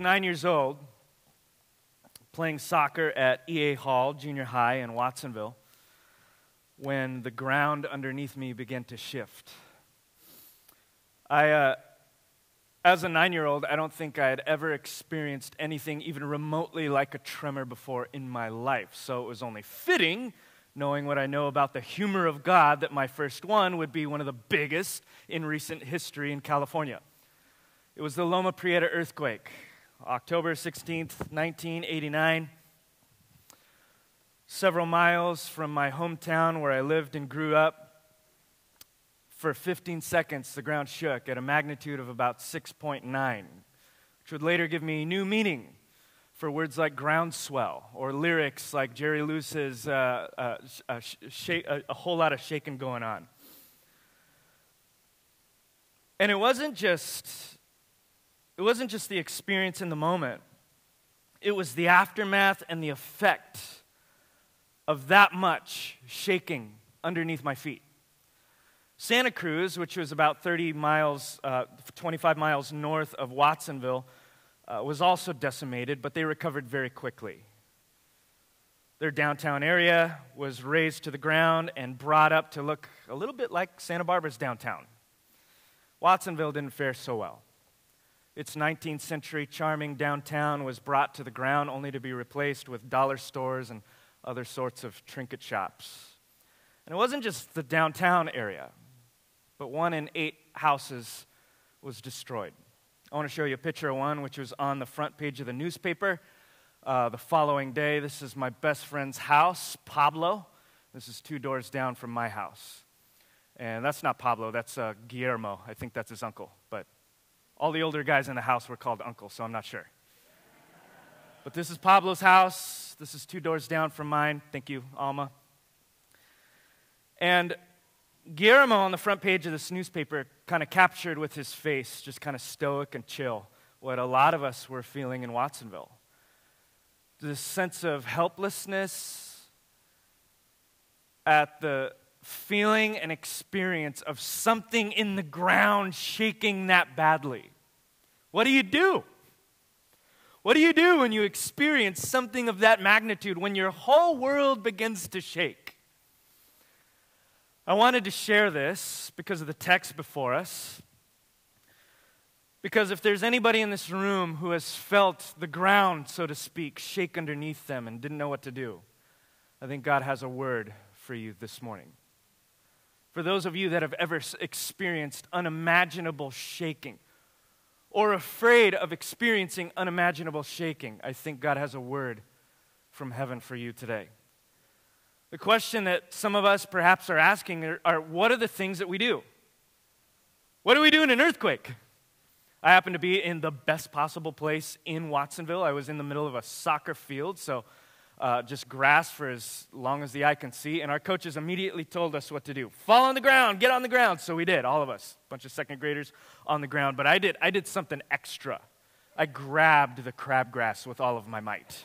nine years old, playing soccer at EA Hall Junior High in Watsonville, when the ground underneath me began to shift. I, uh, as a nine year old, I don't think I had ever experienced anything even remotely like a tremor before in my life. So it was only fitting, knowing what I know about the humor of God, that my first one would be one of the biggest in recent history in California. It was the Loma Prieta earthquake, October 16th, 1989. Several miles from my hometown where I lived and grew up, for 15 seconds, the ground shook at a magnitude of about 6.9, which would later give me new meaning for words like groundswell or lyrics like Jerry Lewis's uh, uh, a, sh- a whole lot of shaking going on. And it wasn't just it wasn't just the experience in the moment. It was the aftermath and the effect of that much shaking underneath my feet. Santa Cruz, which was about 30 miles, uh, 25 miles north of Watsonville, uh, was also decimated, but they recovered very quickly. Their downtown area was razed to the ground and brought up to look a little bit like Santa Barbara's downtown. Watsonville didn't fare so well. Its 19th century charming downtown was brought to the ground only to be replaced with dollar stores and other sorts of trinket shops. And it wasn't just the downtown area but one in eight houses was destroyed. I want to show you a picture of one which was on the front page of the newspaper uh, the following day. This is my best friend's house, Pablo. This is two doors down from my house. And that's not Pablo, that's uh, Guillermo. I think that's his uncle. But all the older guys in the house were called uncle, so I'm not sure. but this is Pablo's house. This is two doors down from mine. Thank you, Alma. And Guillermo on the front page of this newspaper kind of captured with his face, just kind of stoic and chill, what a lot of us were feeling in Watsonville. This sense of helplessness at the feeling and experience of something in the ground shaking that badly. What do you do? What do you do when you experience something of that magnitude, when your whole world begins to shake? I wanted to share this because of the text before us. Because if there's anybody in this room who has felt the ground, so to speak, shake underneath them and didn't know what to do, I think God has a word for you this morning. For those of you that have ever experienced unimaginable shaking or afraid of experiencing unimaginable shaking, I think God has a word from heaven for you today. The question that some of us perhaps are asking are, are, what are the things that we do? What do we do in an earthquake? I happen to be in the best possible place in Watsonville. I was in the middle of a soccer field, so uh, just grass for as long as the eye can see. And our coaches immediately told us what to do fall on the ground, get on the ground. So we did, all of us, bunch of second graders on the ground. But I did, I did something extra. I grabbed the crabgrass with all of my might.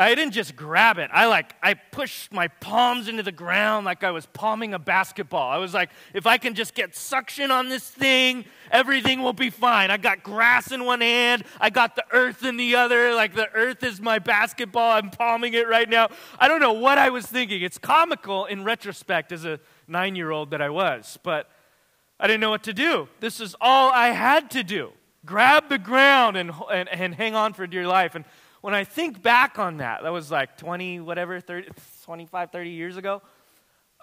I didn't just grab it. I like I pushed my palms into the ground like I was palming a basketball. I was like, if I can just get suction on this thing, everything will be fine. I got grass in one hand, I got the earth in the other. Like the earth is my basketball. I'm palming it right now. I don't know what I was thinking. It's comical in retrospect as a 9-year-old that I was, but I didn't know what to do. This is all I had to do. Grab the ground and, and, and hang on for dear life. And when I think back on that, that was like 20, whatever, 30, 25, 30 years ago,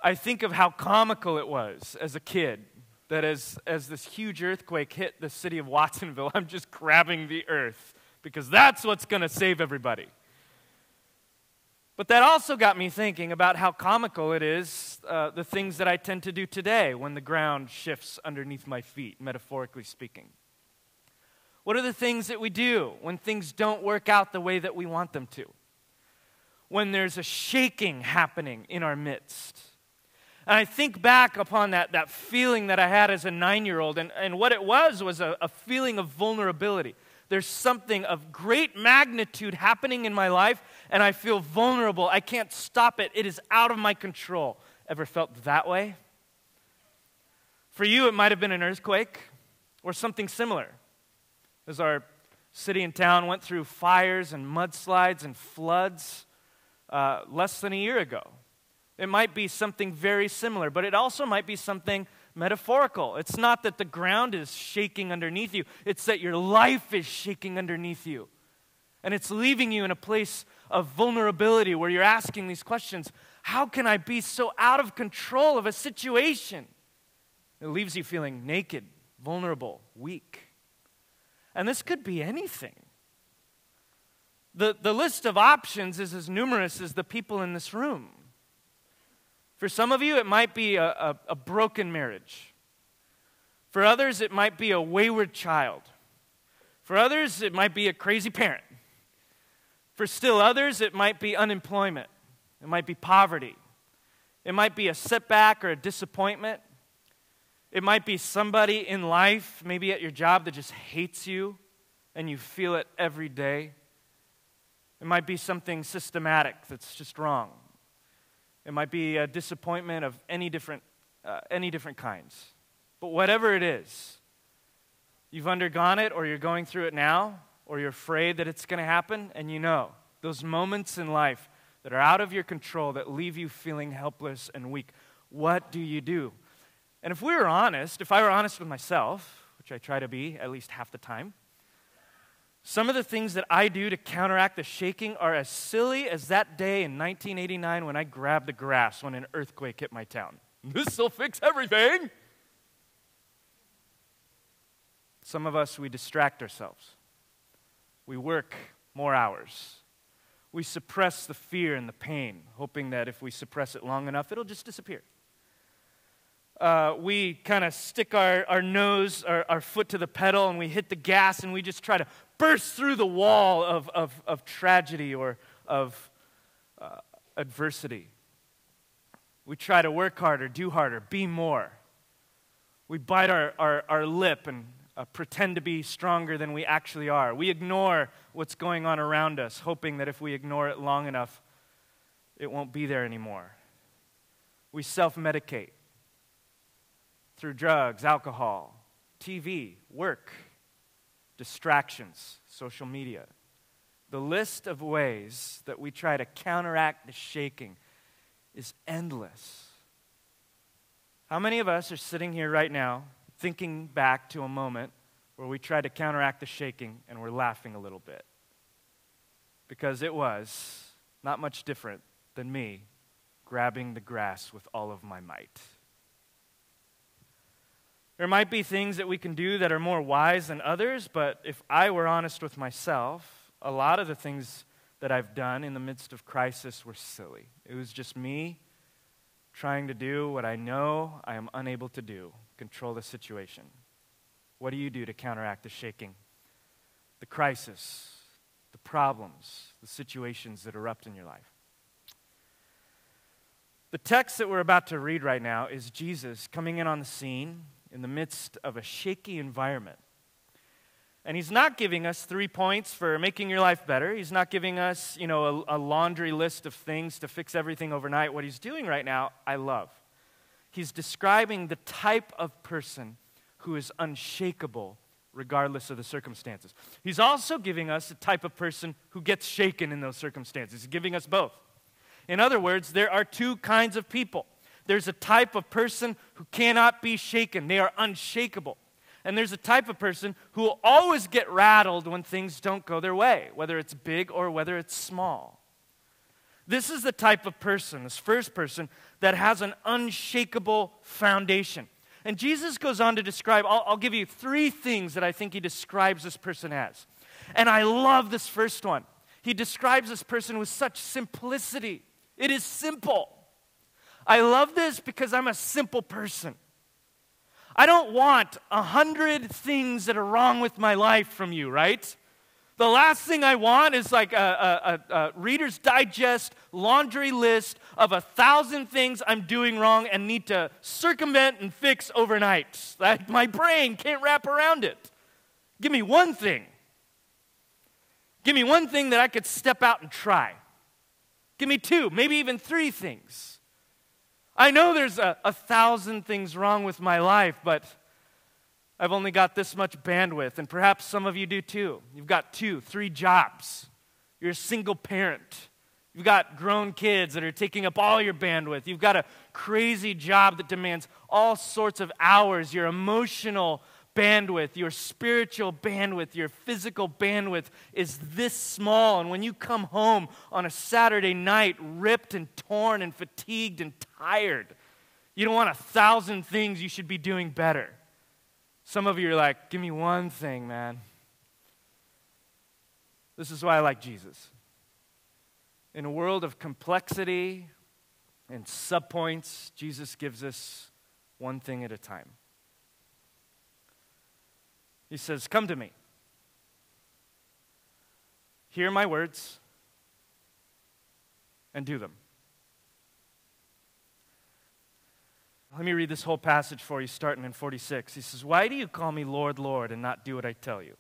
I think of how comical it was as a kid that as, as this huge earthquake hit the city of Watsonville, I'm just grabbing the earth because that's what's going to save everybody. But that also got me thinking about how comical it is, uh, the things that I tend to do today when the ground shifts underneath my feet, metaphorically speaking. What are the things that we do when things don't work out the way that we want them to? When there's a shaking happening in our midst. And I think back upon that, that feeling that I had as a nine year old, and, and what it was was a, a feeling of vulnerability. There's something of great magnitude happening in my life, and I feel vulnerable. I can't stop it, it is out of my control. Ever felt that way? For you, it might have been an earthquake or something similar. As our City and town went through fires and mudslides and floods uh, less than a year ago. It might be something very similar, but it also might be something metaphorical. It's not that the ground is shaking underneath you, it's that your life is shaking underneath you. And it's leaving you in a place of vulnerability where you're asking these questions How can I be so out of control of a situation? It leaves you feeling naked, vulnerable, weak. And this could be anything. The, the list of options is as numerous as the people in this room. For some of you, it might be a, a, a broken marriage. For others, it might be a wayward child. For others, it might be a crazy parent. For still others, it might be unemployment. It might be poverty. It might be a setback or a disappointment. It might be somebody in life, maybe at your job, that just hates you and you feel it every day. It might be something systematic that's just wrong. It might be a disappointment of any different, uh, any different kinds. But whatever it is, you've undergone it, or you're going through it now, or you're afraid that it's going to happen, and you know those moments in life that are out of your control that leave you feeling helpless and weak. What do you do? And if we were honest, if I were honest with myself, which I try to be at least half the time, some of the things that I do to counteract the shaking are as silly as that day in 1989 when I grabbed the grass when an earthquake hit my town. This'll fix everything. Some of us, we distract ourselves. We work more hours. We suppress the fear and the pain, hoping that if we suppress it long enough, it'll just disappear uh, we kind of stick our, our nose, our, our foot to the pedal, and we hit the gas, and we just try to burst through the wall of, of, of tragedy or of uh, adversity. We try to work harder, do harder, be more. We bite our, our, our lip and uh, pretend to be stronger than we actually are. We ignore what's going on around us, hoping that if we ignore it long enough, it won't be there anymore. We self medicate through drugs, alcohol, TV, work, distractions, social media. The list of ways that we try to counteract the shaking is endless. How many of us are sitting here right now thinking back to a moment where we tried to counteract the shaking and we're laughing a little bit? Because it was not much different than me grabbing the grass with all of my might. There might be things that we can do that are more wise than others, but if I were honest with myself, a lot of the things that I've done in the midst of crisis were silly. It was just me trying to do what I know I am unable to do control the situation. What do you do to counteract the shaking, the crisis, the problems, the situations that erupt in your life? The text that we're about to read right now is Jesus coming in on the scene in the midst of a shaky environment. And he's not giving us three points for making your life better. He's not giving us, you know, a, a, laundry list of things to fix everything overnight. What he's doing right now, I love. He's describing the type of person who is unshakable regardless of the circumstances. He's also giving us a type of person who gets shaken in those circumstances. He's giving us both. In other words, there are two kinds of people there's a type of person who cannot be shaken, they are unshakable. And there's a type of person who will always get rattled when things don't go their way, whether it's big or whether it's small. This is the type of person, this first person, that has an unshakable foundation. And Jesus goes on to describe, I'll, I'll, give you three things that I think he describes this person as. And I love this first one. He describes this person with such simplicity. It is simple. I love this because I'm a simple person. I don't want a hundred things that are wrong with my life from you, right? The last thing I want is like a, a, a, Reader's Digest laundry list of a thousand things I'm doing wrong and need to circumvent and fix overnight. Like my brain can't wrap around it. Give me one thing. Give me one thing that I could step out and try. Give me two, maybe even three things. I know there's a, a thousand things wrong with my life, but I've only got this much bandwidth, and perhaps some of you do too. You've got two, three jobs. You're a single parent. You've got grown kids that are taking up all your bandwidth. You've got a crazy job that demands all sorts of hours. Your emotional bandwidth, your spiritual bandwidth, your physical bandwidth is this small. And when you come home on a Saturday night, ripped and torn and fatigued and tired, you don't want a thousand things you should be doing better. Some of you are like, give me one thing, man. This is why I like Jesus. In a world of complexity and subpoints, Jesus gives us one thing at a time. He says, Come to me. Hear my words and do them. Let me read this whole passage for you, starting in 46. He says, Why do you call me Lord, Lord, and not do what I tell you?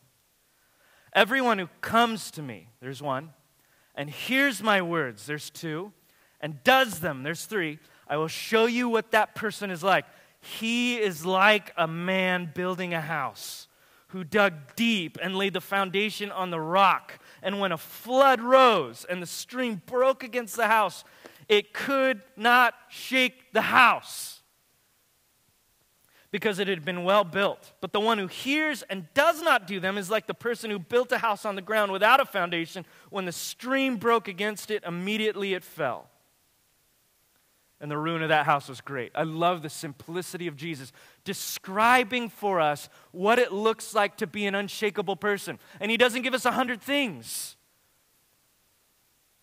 Everyone who comes to me, there's one, and hears my words, there's two, and does them, there's three, I will show you what that person is like. He is like a man building a house who dug deep and laid the foundation on the rock. And when a flood rose and the stream broke against the house, it could not shake the house because it had been well built. But the one who hears and does not do them is like the person who built a house on the ground without a foundation. When the stream broke against it, immediately it fell and the ruin of that house was great. I love the simplicity of Jesus describing for us what it looks like to be an unshakable person. And he doesn't give us a hundred things.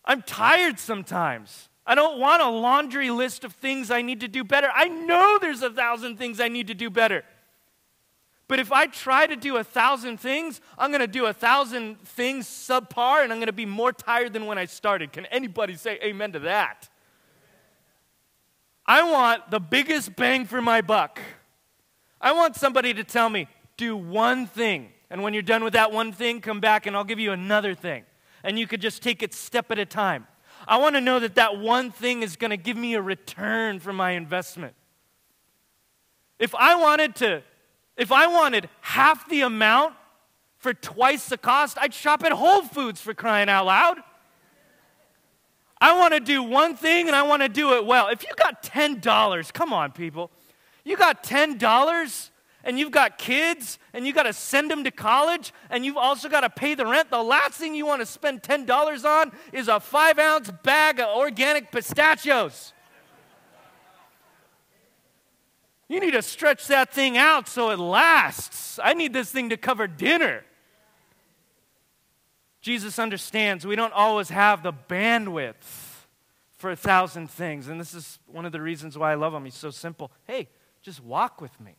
I'm tired sometimes. I don't want a laundry list of things I need to do better. I know there's a thousand things I need to do better. But if I try to do a thousand things, I'm going to do a thousand things subpar and I'm going to be more tired than when I started. Can anybody say amen to that? I want the biggest bang for my buck. I want somebody to tell me, do one thing. And when you're done with that one thing, come back and I'll give you another thing. And you could just take it step at a time. I want to know that that one thing is going to give me a return for my investment. If I wanted to, if I wanted half the amount for twice the cost, I'd shop at Whole Foods for crying out loud. I want to do one thing and I want to do it well. If you got $10, come on, people. You got $10 and you've got kids and you got to send them to college and you've also got to pay the rent. The last thing you want to spend $10 on is a five ounce bag of organic pistachios. You need to stretch that thing out so it lasts. I need this thing to cover dinner. Jesus understands we don't always have the bandwidth for a thousand things. And this is one of the reasons why I love him. He's so simple. Hey, just walk with me.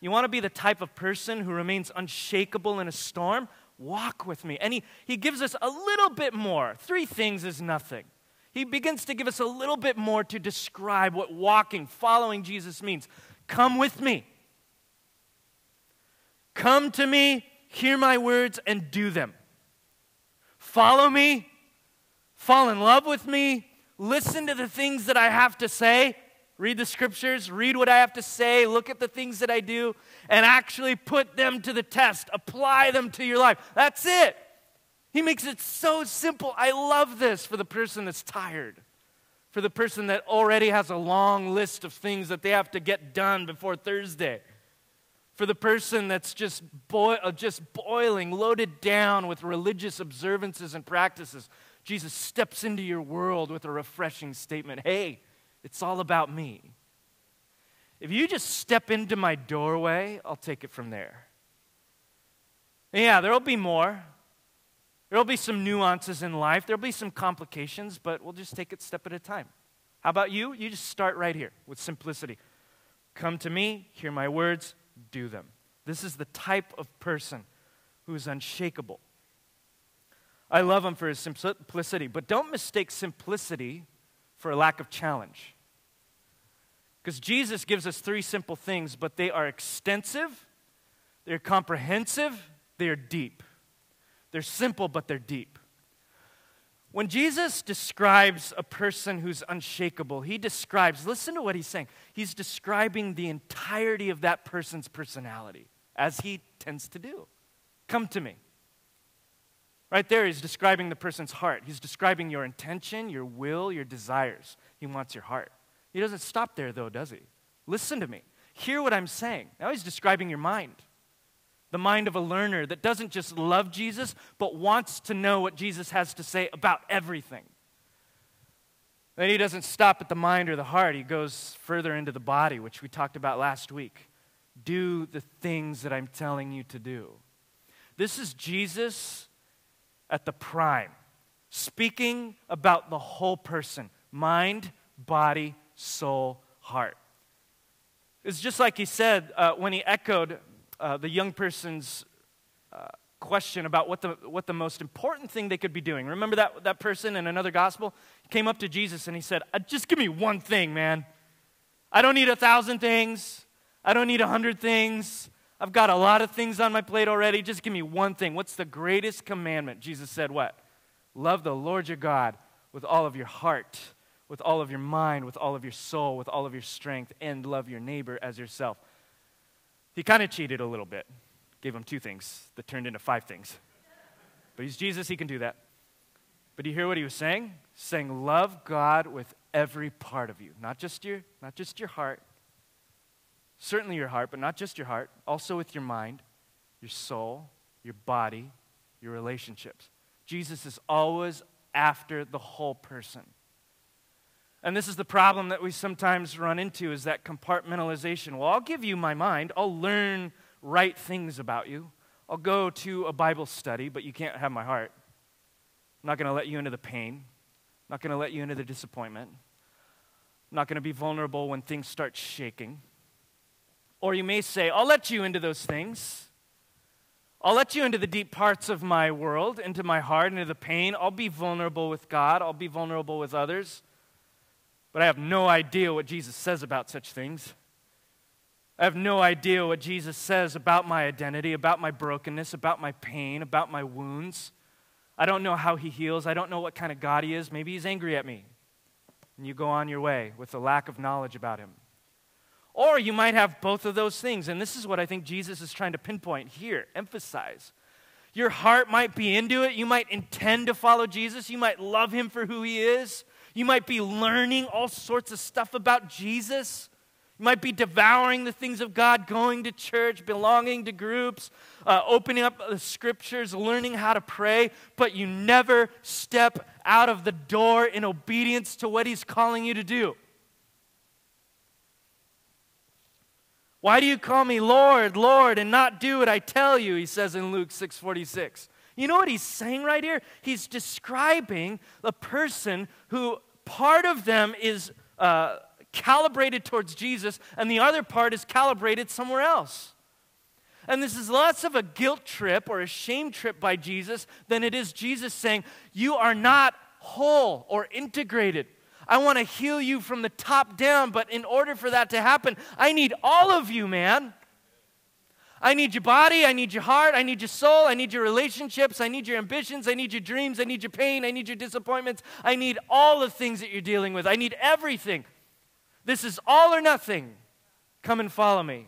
You want to be the type of person who remains unshakable in a storm? Walk with me. And he, he gives us a little bit more. Three things is nothing. He begins to give us a little bit more to describe what walking, following Jesus means. Come with me. Come to me, hear my words, and do them follow me, fall in love with me, listen to the things that I have to say, read the scriptures, read what I have to say, look at the things that I do, and actually put them to the test, apply them to your life. That's it. He makes it so simple. I love this for the person that's tired, for the person that already has a long list of things that they have to get done before Thursday for the person that's just, boi- uh, just boiling, loaded down with religious observances and practices, Jesus steps into your world with a refreshing statement Hey, it's all about me. If you just step into my doorway, I'll take it from there. yeah, there'll be more. There'll be some nuances in life, there'll be some complications, but we'll just take it step at a time. How about you? You just start right here with simplicity. Come to me, hear my words, do them. This is the type of person who is unshakable. I love him for his simplicity, but don't mistake simplicity for a lack of challenge. Because Jesus gives us three simple things, but they are extensive, they're comprehensive, they are deep. They're simple, but they're deep. When Jesus describes a person who's unshakable, he describes, listen to what he's saying. He's describing the entirety of that person's personality, as he tends to do. Come to me. Right there, he's describing the person's heart. He's describing your intention, your will, your desires. He wants your heart. He doesn't stop there, though, does he? Listen to me. Hear what I'm saying. Now he's describing your mind. The mind of a learner that doesn't just love Jesus, but wants to know what Jesus has to say about everything. Then he doesn't stop at the mind or the heart, he goes further into the body, which we talked about last week. Do the things that I'm telling you to do. This is Jesus at the prime, speaking about the whole person mind, body, soul, heart. It's just like he said uh, when he echoed uh, the young person's uh, question about what the, what the most important thing they could be doing. Remember that, that person in another gospel? Came up to Jesus and he said, uh, Just give me one thing, man. I don't need a thousand things, I don't need a hundred things. I've got a lot of things on my plate already. Just give me one thing. What's the greatest commandment? Jesus said, What? Love the Lord your God with all of your heart, with all of your mind, with all of your soul, with all of your strength, and love your neighbor as yourself. He kind of cheated a little bit, gave him two things that turned into five things. But he's Jesus, he can do that. But do you hear what he was saying? Saying, Love God with every part of you, not just your, not just your heart, Certainly your heart, but not just your heart, also with your mind, your soul, your body, your relationships. Jesus is always after the whole person. And this is the problem that we sometimes run into is that compartmentalization. Well, I'll give you my mind. I'll learn right things about you. I'll go to a Bible study, but you can't have my heart. I'm not going to let you into the pain. I'm not going to let you into the disappointment. I'm not going to be vulnerable when things start shaking. Or you may say, I'll let you into those things. I'll let you into the deep parts of my world, into my heart, into the pain. I'll be vulnerable with God. I'll be vulnerable with others. But I have no idea what Jesus says about such things. I have no idea what Jesus says about my identity, about my brokenness, about my pain, about my wounds. I don't know how he heals. I don't know what kind of God he is. Maybe he's angry at me. And you go on your way with a lack of knowledge about him. Or you might have both of those things. And this is what I think Jesus is trying to pinpoint here, emphasize. Your heart might be into it. You might intend to follow Jesus. You might love him for who he is. You might be learning all sorts of stuff about Jesus. You might be devouring the things of God, going to church, belonging to groups, uh, opening up the scriptures, learning how to pray, but you never step out of the door in obedience to what He's calling you to do. Why do you call me Lord, Lord, and not do what I tell you? He says in Luke 6:46. You know what he's saying right here? He's describing the person who part of them is uh, calibrated towards Jesus, and the other part is calibrated somewhere else. And this is less of a guilt trip or a shame trip by Jesus than it is Jesus saying, You are not whole or integrated. I want to heal you from the top down, but in order for that to happen, I need all of you, man. I need your body, I need your heart, I need your soul, I need your relationships, I need your ambitions, I need your dreams, I need your pain, I need your disappointments, I need all the things that you're dealing with. I need everything. This is all or nothing. Come and follow me.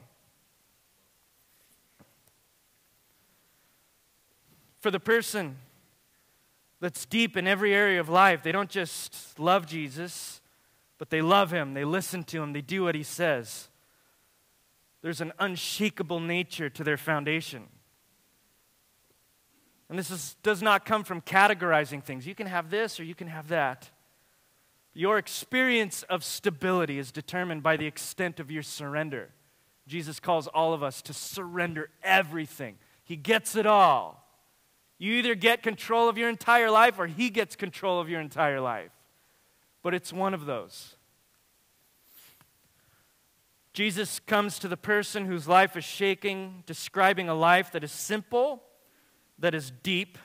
For the person that's deep in every area of life. They don't just love Jesus, but they love him, they listen to him, they do what he says. There's an unshakable nature to their foundation. And this is, does not come from categorizing things. You can have this or you can have that. Your experience of stability is determined by the extent of your surrender. Jesus calls all of us to surrender everything. He gets it all. You either get control of your entire life or he gets control of your entire life. But it's one of those. Jesus comes to the person whose life is shaking, describing a life that is simple, that is deep,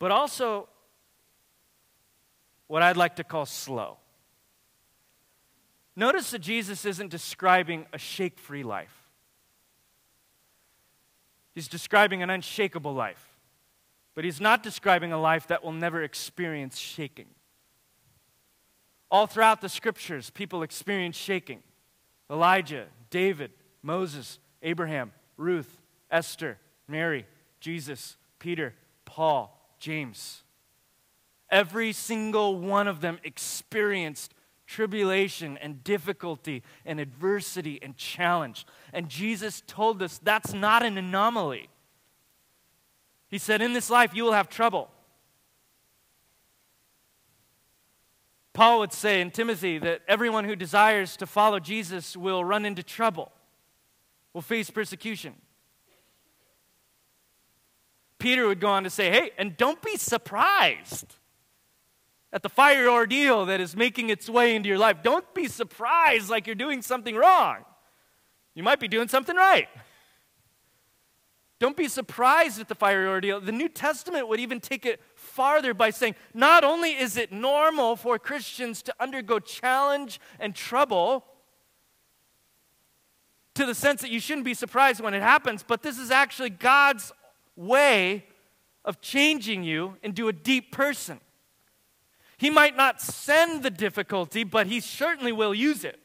but also what I'd like to call slow. Notice that Jesus isn't describing a shake free life. He's describing an unshakable life. But he's not describing a life that will never experience shaking. All throughout the scriptures, people experience shaking. Elijah, David, Moses, Abraham, Ruth, Esther, Mary, Jesus, Peter, Paul, James. Every single one of them experienced tribulation and difficulty and adversity and challenge. And Jesus told us that's not an anomaly. He said, In this life, you will have trouble. Paul would say in Timothy that everyone who desires to follow Jesus will run into trouble, will face persecution. Peter would go on to say, Hey, and don't be surprised at the fire ordeal that is making its way into your life. Don't be surprised like you're doing something wrong. You might be doing something right. Don't be surprised at the fire ordeal. The New Testament would even take it farther by saying not only is it normal for Christians to undergo challenge and trouble, to the sense that you shouldn't be surprised when it happens, but this is actually God's way of changing you into a deep person. He might not send the difficulty, but he certainly will use it.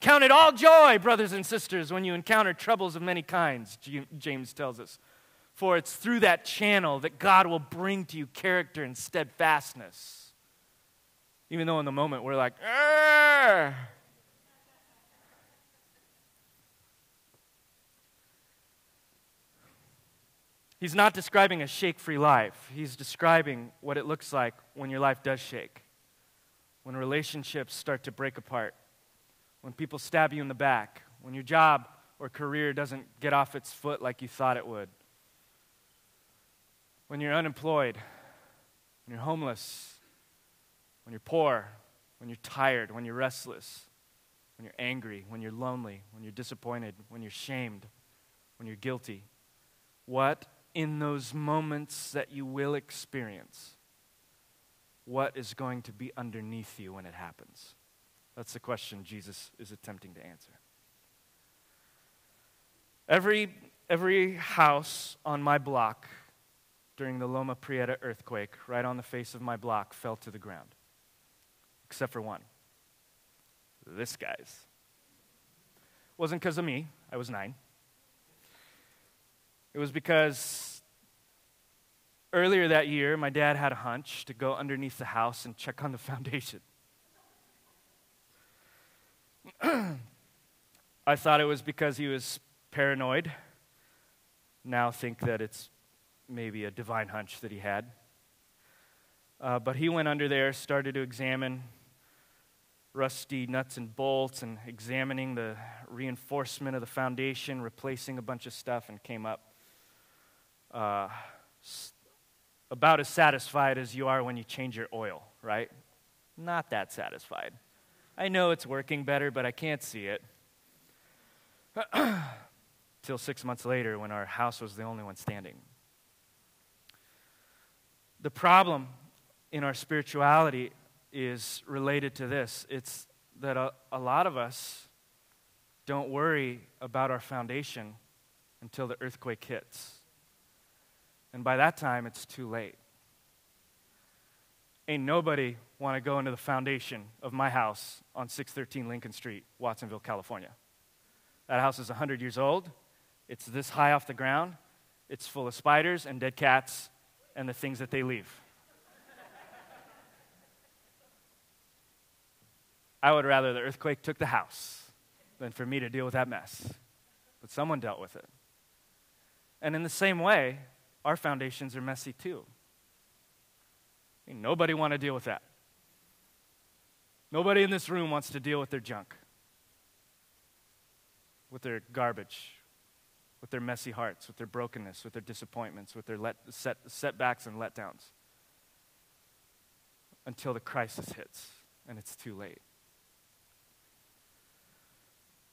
Count it all joy, brothers and sisters, when you encounter troubles of many kinds, James tells us. For it's through that channel that God will bring to you character and steadfastness. Even though in the moment we're like, Arr! He's not describing a shake free life. He's describing what it looks like when your life does shake, when relationships start to break apart, when people stab you in the back, when your job or career doesn't get off its foot like you thought it would, when you're unemployed, when you're homeless, when you're poor, when you're tired, when you're restless, when you're angry, when you're lonely, when you're disappointed, when you're shamed, when you're guilty. What in those moments that you will experience, what is going to be underneath you when it happens? That's the question Jesus is attempting to answer. Every, every house on my block during the Loma Prieta earthquake, right on the face of my block, fell to the ground, except for one. This guy's. Wasn't because of me, I was nine. It was because earlier that year, my dad had a hunch to go underneath the house and check on the foundation. I thought it was because he was paranoid. Now think that it's maybe a divine hunch that he had. Uh, but he went under there, started to examine rusty nuts and bolts and examining the reinforcement of the foundation, replacing a bunch of stuff, and came up uh, about as satisfied as you are when you change your oil, right? Not that satisfied. I know it's working better, but I can't see it. Till six months later, when our house was the only one standing. The problem in our spirituality is related to this it's that a, a lot of us don't worry about our foundation until the earthquake hits. And by that time, it's too late. Ain't nobody want to go into the foundation of my house on 613 Lincoln Street, Watsonville, California. That house is 100 years old. It's this high off the ground. It's full of spiders and dead cats and the things that they leave. I would rather the earthquake took the house than for me to deal with that mess. But someone dealt with it. And in the same way, our foundations are messy too. Mean, nobody want to deal with that. Nobody in this room wants to deal with their junk, with their garbage, with their messy hearts, with their brokenness, with their disappointments, with their let, set, setbacks and letdowns until the crisis hits and it's too late.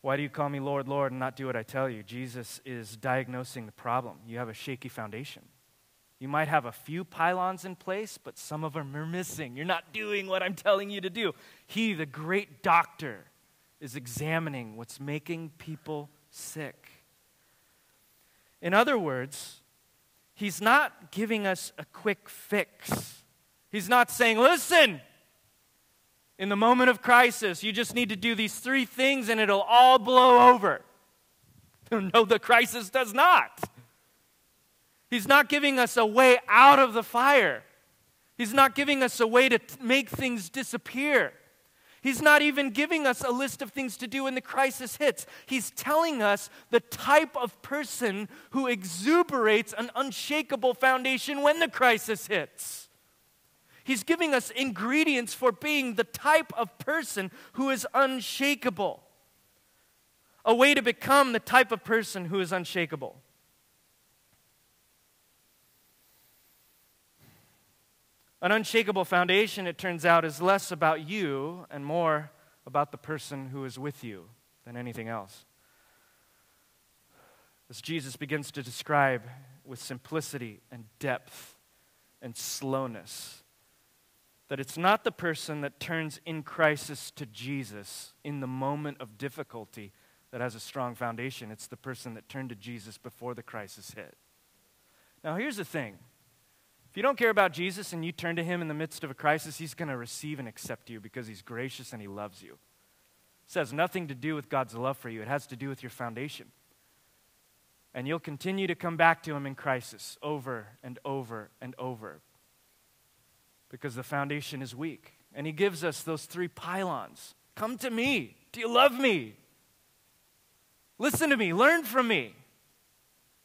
Why do you call me Lord, Lord, and not do what I tell you? Jesus is diagnosing the problem. You have a shaky foundation. You might have a few pylons in place, but some of them are missing. You're not doing what I'm telling you to do. He, the great doctor, is examining what's making people sick. In other words, He's not giving us a quick fix. He's not saying, listen, in the moment of crisis, you just need to do these three things and it'll all blow over. No, the crisis does not. He's not giving us a way out of the fire. He's not giving us a way to make things disappear. He's not even giving us a list of things to do when the crisis hits. He's telling us the type of person who exuberates an unshakable foundation when the crisis hits. He's giving us ingredients for being the type of person who is unshakable. A way to become the type of person who is unshakable. An unshakable foundation, it turns out, is less about you and more about the person who is with you than anything else. As Jesus begins to describe with simplicity and depth and slowness, that it's not the person that turns in crisis to Jesus in the moment of difficulty that has a strong foundation. It's the person that turned to Jesus before the crisis hit. Now, here's the thing if you don't care about Jesus and you turn to him in the midst of a crisis, he's going to receive and accept you because he's gracious and he loves you. This has nothing to do with God's love for you, it has to do with your foundation. And you'll continue to come back to him in crisis over and over and over because the foundation is weak. And he gives us those three pylons Come to me. Do you love me? Listen to me. Learn from me.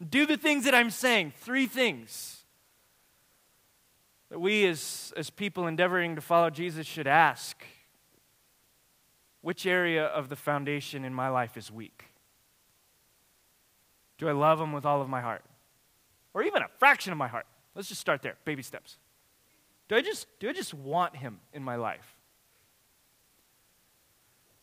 Do the things that I'm saying. Three things that we, as, as people endeavoring to follow Jesus, should ask which area of the foundation in my life is weak? Do I love him with all of my heart? Or even a fraction of my heart? Let's just start there, baby steps. Do I just, do I just want him in my life?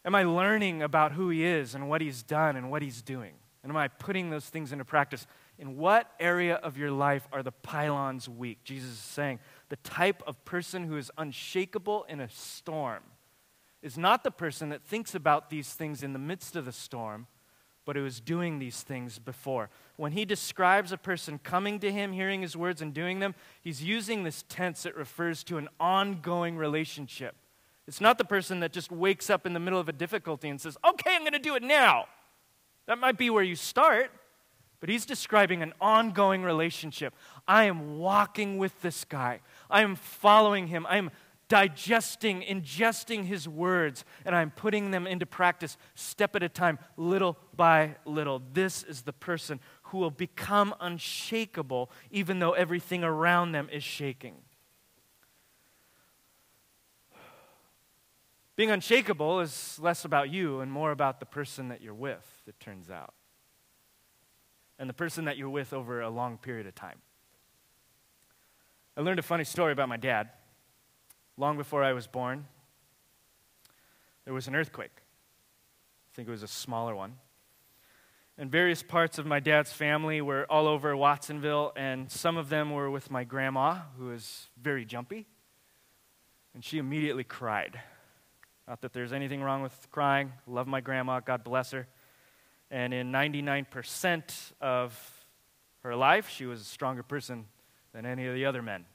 Am I learning about who he is and what he's done and what he's doing? And am I putting those things into practice? In what area of your life are the pylons weak? Jesus is saying the type of person who is unshakable in a storm is not the person that thinks about these things in the midst of the storm, but who is doing these things before. When he describes a person coming to him, hearing his words, and doing them, he's using this tense that refers to an ongoing relationship. It's not the person that just wakes up in the middle of a difficulty and says, Okay, I'm going to do it now. That might be where you start, but he's describing an ongoing relationship. I am walking with this guy, I am following him, I am digesting, ingesting his words, and I'm putting them into practice step at a time, little by little. This is the person who will become unshakable even though everything around them is shaking. Being unshakable is less about you and more about the person that you're with, it turns out and the person that you're with over a long period of time. I learned a funny story about my dad. Long before I was born, there was an earthquake. I think it was a smaller one. And various parts of my dad's family were all over Watsonville, and some of them were with my grandma, who is very jumpy. And she immediately cried. Not that there's anything wrong with crying. Love my grandma, God bless her. And in 99% of her life, she was a stronger person than any of the other men.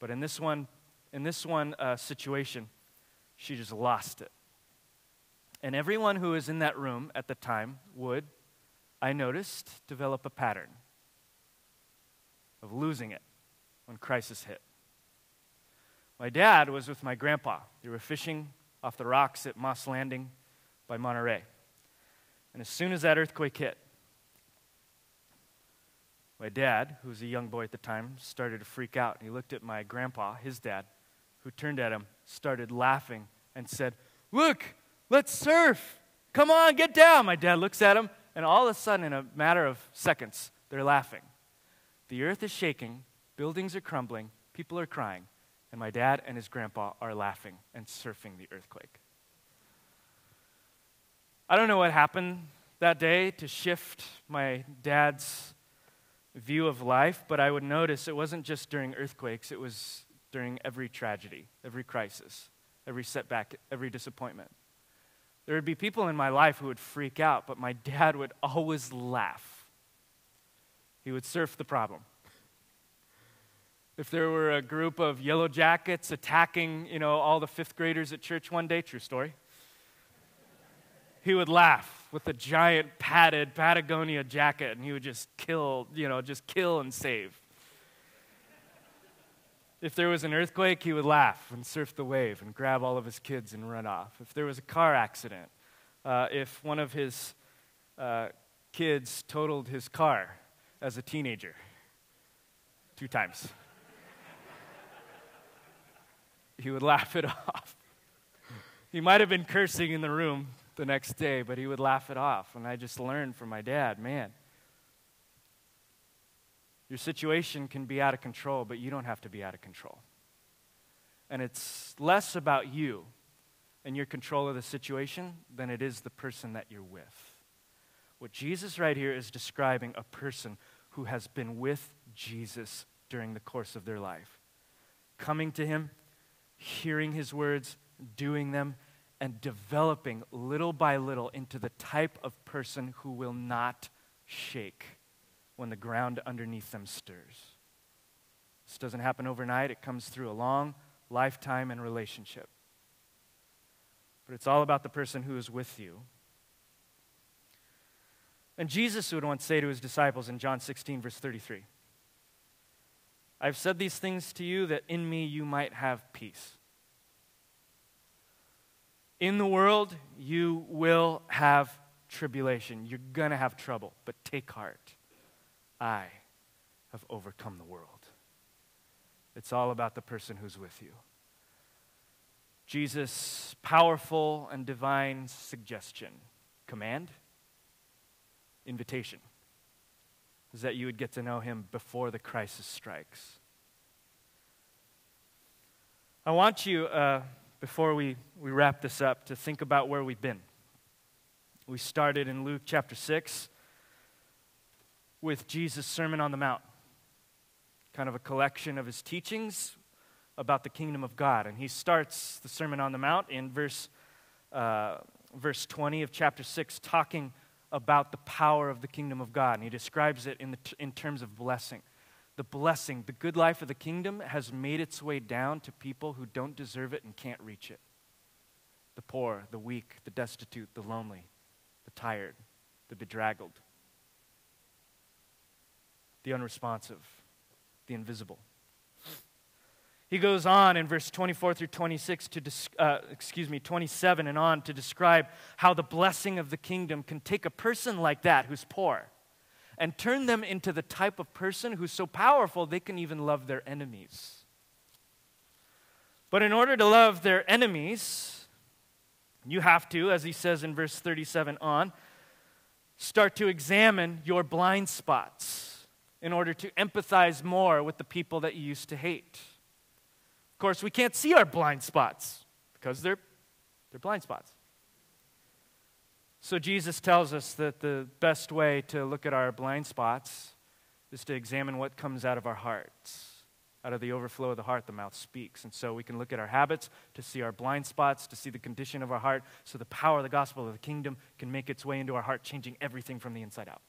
But in this one, in this one uh, situation, she just lost it. And everyone who was in that room at the time would, I noticed, develop a pattern of losing it when crisis hit. My dad was with my grandpa. They were fishing off the rocks at Moss Landing by Monterey. And as soon as that earthquake hit, my dad, who was a young boy at the time, started to freak out. He looked at my grandpa, his dad, who turned at him, started laughing, and said, Look, let's surf. Come on, get down. My dad looks at him, and all of a sudden, in a matter of seconds, they're laughing. The earth is shaking, buildings are crumbling, people are crying, and my dad and his grandpa are laughing and surfing the earthquake. I don't know what happened that day to shift my dad's view of life, but I would notice it wasn't just during earthquakes, it was during every tragedy, every crisis, every setback, every disappointment. There would be people in my life who would freak out, but my dad would always laugh. He would surf the problem. If there were a group of yellow jackets attacking, you know, all the fifth graders at church one day, true story, he would laugh with a giant padded Patagonia jacket and he would just kill, you know, just kill and save. If there was an earthquake, he would laugh and surf the wave and grab all of his kids and run off. If there was a car accident, uh, if one of his uh, kids totaled his car as a teenager, two times he would laugh it off. He might have been cursing in the room the next day, but he would laugh it off. And I just learned from my dad man, your situation can be out of control, but you don't have to be out of control. And it's less about you and your control of the situation than it is the person that you're with. What Jesus right here is describing a person who has been with Jesus during the course of their life, coming to him hearing his words, doing them, and developing little by little into the type of person who will not shake when the ground underneath them stirs. This doesn't happen overnight, it comes through a long lifetime and relationship. But it's all about the person who is with you. And Jesus would once say to his disciples in John 16, verse 33 I've said these things to you that in me you might have peace. In the world, you will have tribulation. You're going to have trouble, but take heart. I have overcome the world. It's all about the person who's with you. Jesus' powerful and divine suggestion, command, invitation is that you would get to know him before the crisis strikes. I want you, uh, before we, we wrap this up, to think about where we've been. We started in Luke chapter 6 with Jesus' Sermon on the Mount, kind of a collection of his teachings about the kingdom of God. And he starts the Sermon on the Mount in verse, uh, verse 20 of chapter 6, talking about the power of the kingdom of God. And he describes it in, the, in terms of blessing. The blessing, the good life of the kingdom has made its way down to people who don't deserve it and can't reach it the poor, the weak, the destitute, the lonely, the tired, the bedraggled, the unresponsive, the invisible. He goes on in verse 24 through 26 to, uh, excuse me, 27 and on to describe how the blessing of the kingdom can take a person like that who's poor and turn them into the type of person who's so powerful they can even love their enemies. But in order to love their enemies, you have to, as he says in verse 37 on, start to examine your blind spots in order to empathize more with the people that you used to hate. Of course, we can't see our blind spots because they're, they're blind spots. So, Jesus tells us that the best way to look at our blind spots is to examine what comes out of our hearts. Out of the overflow of the heart, the mouth speaks. And so we can look at our habits to see our blind spots, to see the condition of our heart, so the power of the gospel of the kingdom can make its way into our heart, changing everything from the inside out.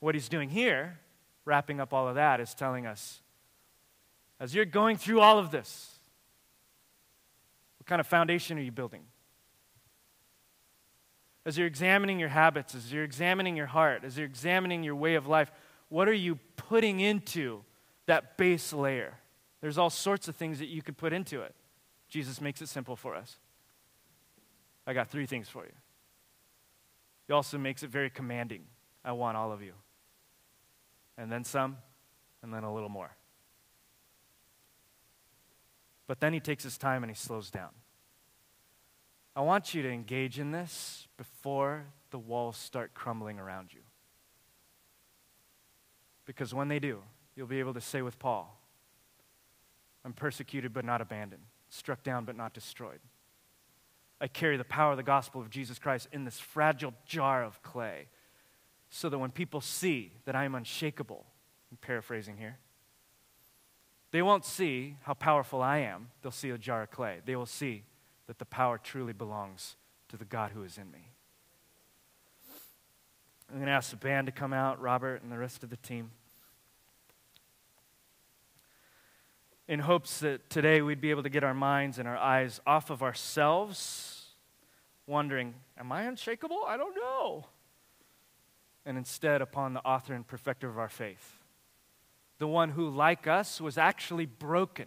What he's doing here, wrapping up all of that, is telling us as you're going through all of this, what kind of foundation are you building? As you're examining your habits, as you're examining your heart, as you're examining your way of life, what are you putting into that base layer? There's all sorts of things that you could put into it. Jesus makes it simple for us. I got three things for you. He also makes it very commanding. I want all of you. And then some, and then a little more. But then he takes his time and he slows down. I want you to engage in this before the walls start crumbling around you. Because when they do, you'll be able to say with Paul, I'm persecuted but not abandoned, struck down but not destroyed. I carry the power of the gospel of Jesus Christ in this fragile jar of clay so that when people see that I am unshakable, I'm paraphrasing here, they won't see how powerful I am. They'll see a jar of clay. They will see that the power truly belongs to the God who is in me. I'm going to ask the band to come out, Robert and the rest of the team. in hopes that today we'd be able to get our minds and our eyes off of ourselves, wondering, Am I unshakable? I don't know. And instead upon the author and perfecter of our faith, the one who, like us, was actually broken.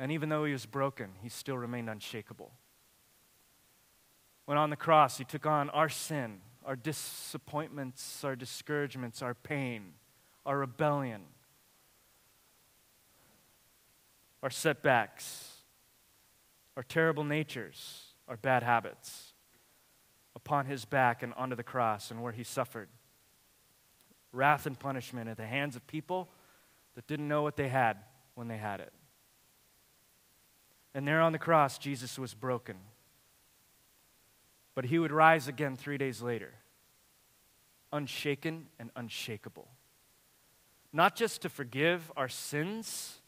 And even though he was broken, he still remained unshakable. When on the cross, he took on our sin, our disappointments, our discouragements, our pain, our rebellion our setbacks, our terrible natures, our bad habits upon his back and onto the cross and where he suffered wrath and punishment at the hands of people that didn't know what they had when they had it. And there on the cross, Jesus was broken. But he would rise again three days later, unshaken and unshakable. Not just to forgive our sins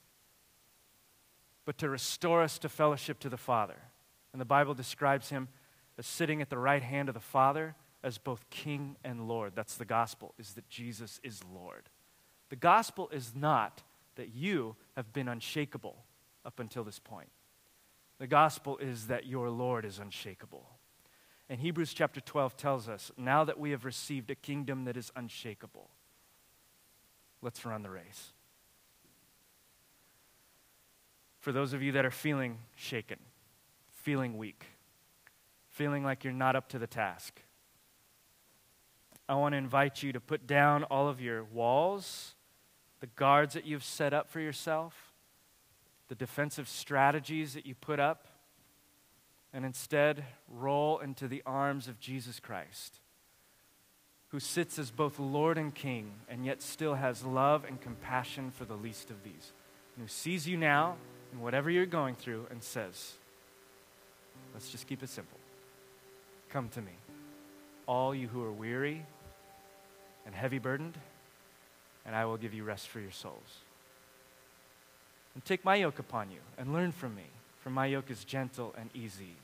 but to restore us to fellowship to the Father. And the Bible describes him as sitting at the right hand of the Father as both King and Lord. That's the gospel, is that Jesus is Lord. The gospel is not that you have been unshakable up until this point. The gospel is that your Lord is unshakable. And Hebrews chapter 12 tells us now that we have received a kingdom that is unshakable, let's run the race for those of you that are feeling shaken, feeling weak, feeling like you're not up to the task. I want to invite you to put down all of your walls, the guards that you've set up for yourself, the defensive strategies that you put up, and instead roll into the arms of Jesus Christ, who sits as both Lord and King, and yet still has love and compassion for the least of these, and who sees you now in whatever you're going through and says, let's just keep it simple. Come to me, all you who are weary and heavy burdened, and I will give you rest for your souls. And take my yoke upon you and learn from me, for my yoke is gentle and easy